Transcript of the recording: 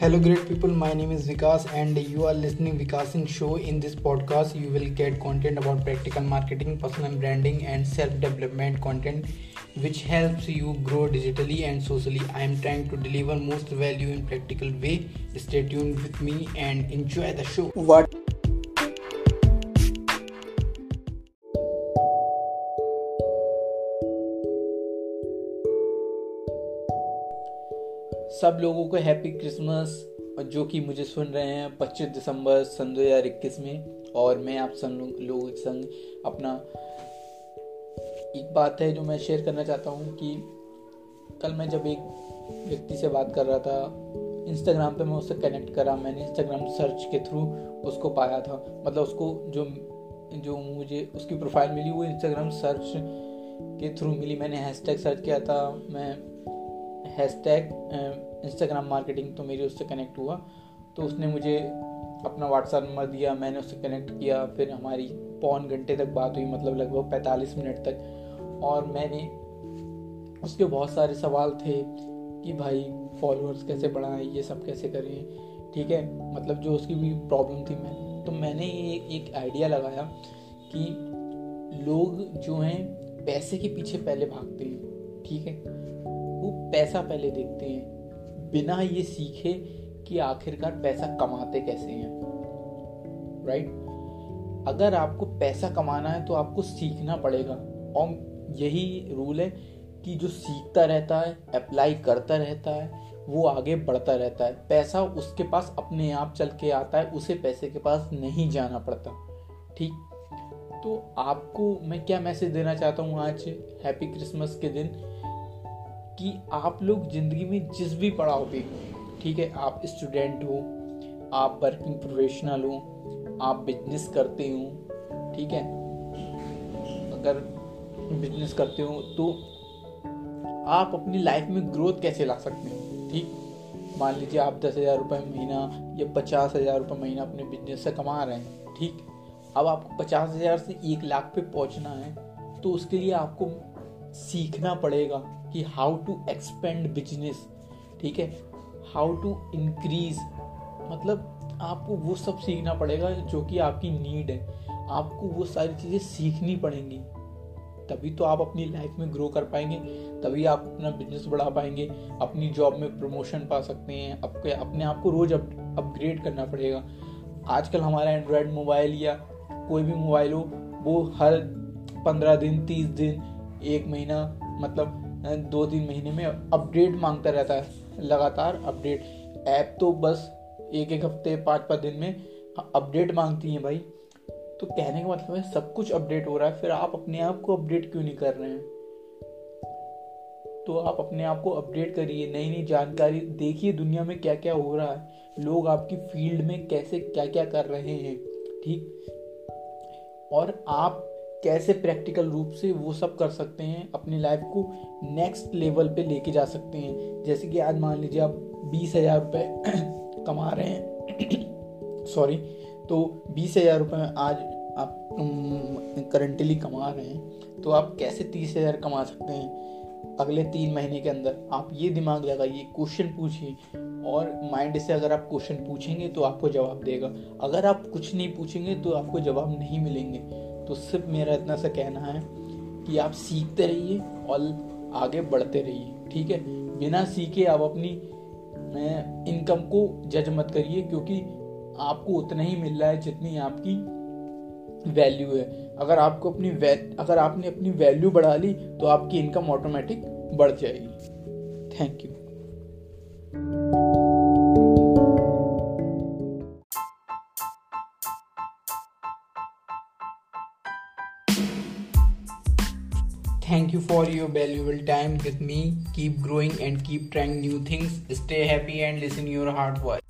Hello, great people. My name is Vikas, and you are listening Vikasing Show. In this podcast, you will get content about practical marketing, personal branding, and self-development content, which helps you grow digitally and socially. I am trying to deliver most value in practical way. Stay tuned with me and enjoy the show. What सब लोगों को happy Christmas जो कि मुझे सुन रहे हैं 25 दिसंबर सन दो हज़ार इक्कीस में, और मैं आप सब लोगों के संग अपना एक बात है जो मैं शेयर करना चाहता हूँ कि कल मैं जब एक व्यक्ति से बात कर रहा था इंस्टाग्राम पे मैं उससे कनेक्ट करा, मैंने इंस्टाग्राम सर्च के थ्रू उसको पाया था। मतलब उसको जो जो मुझे उसकी प्रोफ़ाइल मिली, वो इंस्टाग्राम सर्च के थ्रू मिली। मैंने हैशटैग सर्च किया था, मैं हैशटैग इंस्टाग्राम मार्केटिंग तो मेरी उससे कनेक्ट हुआ। तो उसने मुझे अपना व्हाट्सएप नंबर दिया, मैंने उससे कनेक्ट किया, फिर हमारी पौन घंटे तक बात हुई मतलब लगभग पैंतालीस मिनट तक। और मैंने, उसके बहुत सारे सवाल थे कि भाई फॉलोअर्स कैसे बढ़ाएँ, ये सब कैसे करें, ठीक है? मतलब जो उसकी भी प्रॉब्लम थी, मैं तो मैंने ये एक आइडिया लगाया कि लोग जो हैं, पैसे के पीछे पहले भागते हैं, ठीक है? वो पैसा पहले देखते हैं। बिना ये सीखे कि आखिरकार पैसा कमाते कैसे हैं। राइट अगर आपको पैसा कमाना है तो आपको सीखना पड़ेगा। और यही रूल है कि जो सीखता रहता है अप्लाई करता रहता है, वो आगे बढ़ता रहता है। पैसा उसके पास अपने आप चल के आता है, उसे पैसे के पास नहीं जाना पड़ता। ठीक? तो आपको मैं क्या मैसेज देना चाहता हूँ आज? हैप्पी क्रिसमस के दिन। कि आप लोग ज़िंदगी में जिस भी पड़ाव पे, ठीक है, आप स्टूडेंट हो, आप वर्किंग प्रोफेशनल हो, आप बिज़नेस करते हो, ठीक है, अगर बिज़नेस करते हो तो आप अपनी लाइफ में ग्रोथ कैसे ला सकते हो, ठीक? मान लीजिए आप दस हज़ार रुपये महीना या पचास हज़ार रुपये महीना अपने बिज़नेस से कमा रहे हैं, ठीक? अब आपको पचास हज़ार से एक लाख पे पहुँचना है तो उसके लिए आपको सीखना पड़ेगा कि हाउ टू एक्सपेंड बिज़नेस ठीक है? हाउ टू इंक्रीज मतलब आपको वो सब सीखना पड़ेगा जो कि आपकी नीड है। आपको वो सारी चीज़ें सीखनी पड़ेंगी। तभी तो आप अपनी लाइफ में ग्रो कर पाएँगे, तभी आप अपना बिज़नेस बढ़ा पाएँगे, अपनी जॉब में प्रमोशन पा सकते हैं, आपके, अपने आप को रोज अपग्रेड करना पड़ेगा। आजकल हमारा एंड्रॉयड मोबाइल या कोई भी मोबाइल हो, वो हर पंद्रह दिन, तीस दिन एक महीना मतलब दो तीन महीने में अपडेट माँगता रहता है, लगातार अपडेट ऐप तो बस एक एक हफ़्ते पाँच पाँच दिन में अपडेट मांगती हैं भाई। तो कहने का मतलब है, सब कुछ अपडेट हो रहा है, फिर आप अपने आप को अपडेट क्यों नहीं कर रहे हैं? तो आप अपने आप को अपडेट करिए नई नई जानकारी देखिए दुनिया में क्या क्या हो रहा है, लोग आपकी फ़ील्ड में कैसे क्या क्या कर रहे हैं, ठीक? और आप कैसे प्रैक्टिकल रूप से वो सब कर सकते हैं, अपनी लाइफ को नेक्स्ट लेवल पे लेके जा सकते हैं। जैसे कि आज मान लीजिए आप बीस हज़ार रुपये कमा रहे हैं। सॉरी तो बीस हज़ार रुपये आज आप करंटली कमा रहे हैं तो आप कैसे तीस हज़ार कमा सकते हैं? अगले तीन महीने के अंदर आप ये दिमाग लगाइए क्वेश्चन पूछिए और माइंड से अगर आप क्वेश्चन पूछेंगे तो आपको जवाब देगा। अगर आप कुछ नहीं पूछेंगे तो आपको जवाब नहीं मिलेंगे। तो सिर्फ़ मेरा इतना सा कहना है कि आप सीखते रहिए और आगे बढ़ते रहिए, ठीक है? बिना सीखे आप अपनी इनकम को जज मत करिए, क्योंकि आपको उतना ही मिल रहा है जितनी आपकी वैल्यू है। अगर आपको अपनी अगर आपने अपनी वैल्यू बढ़ा ली तो आपकी इनकम ऑटोमेटिक बढ़ जाएगी। Thank you Thank you for your valuable time with me. Keep growing and keep trying new things. Stay happy and listen your heart voice.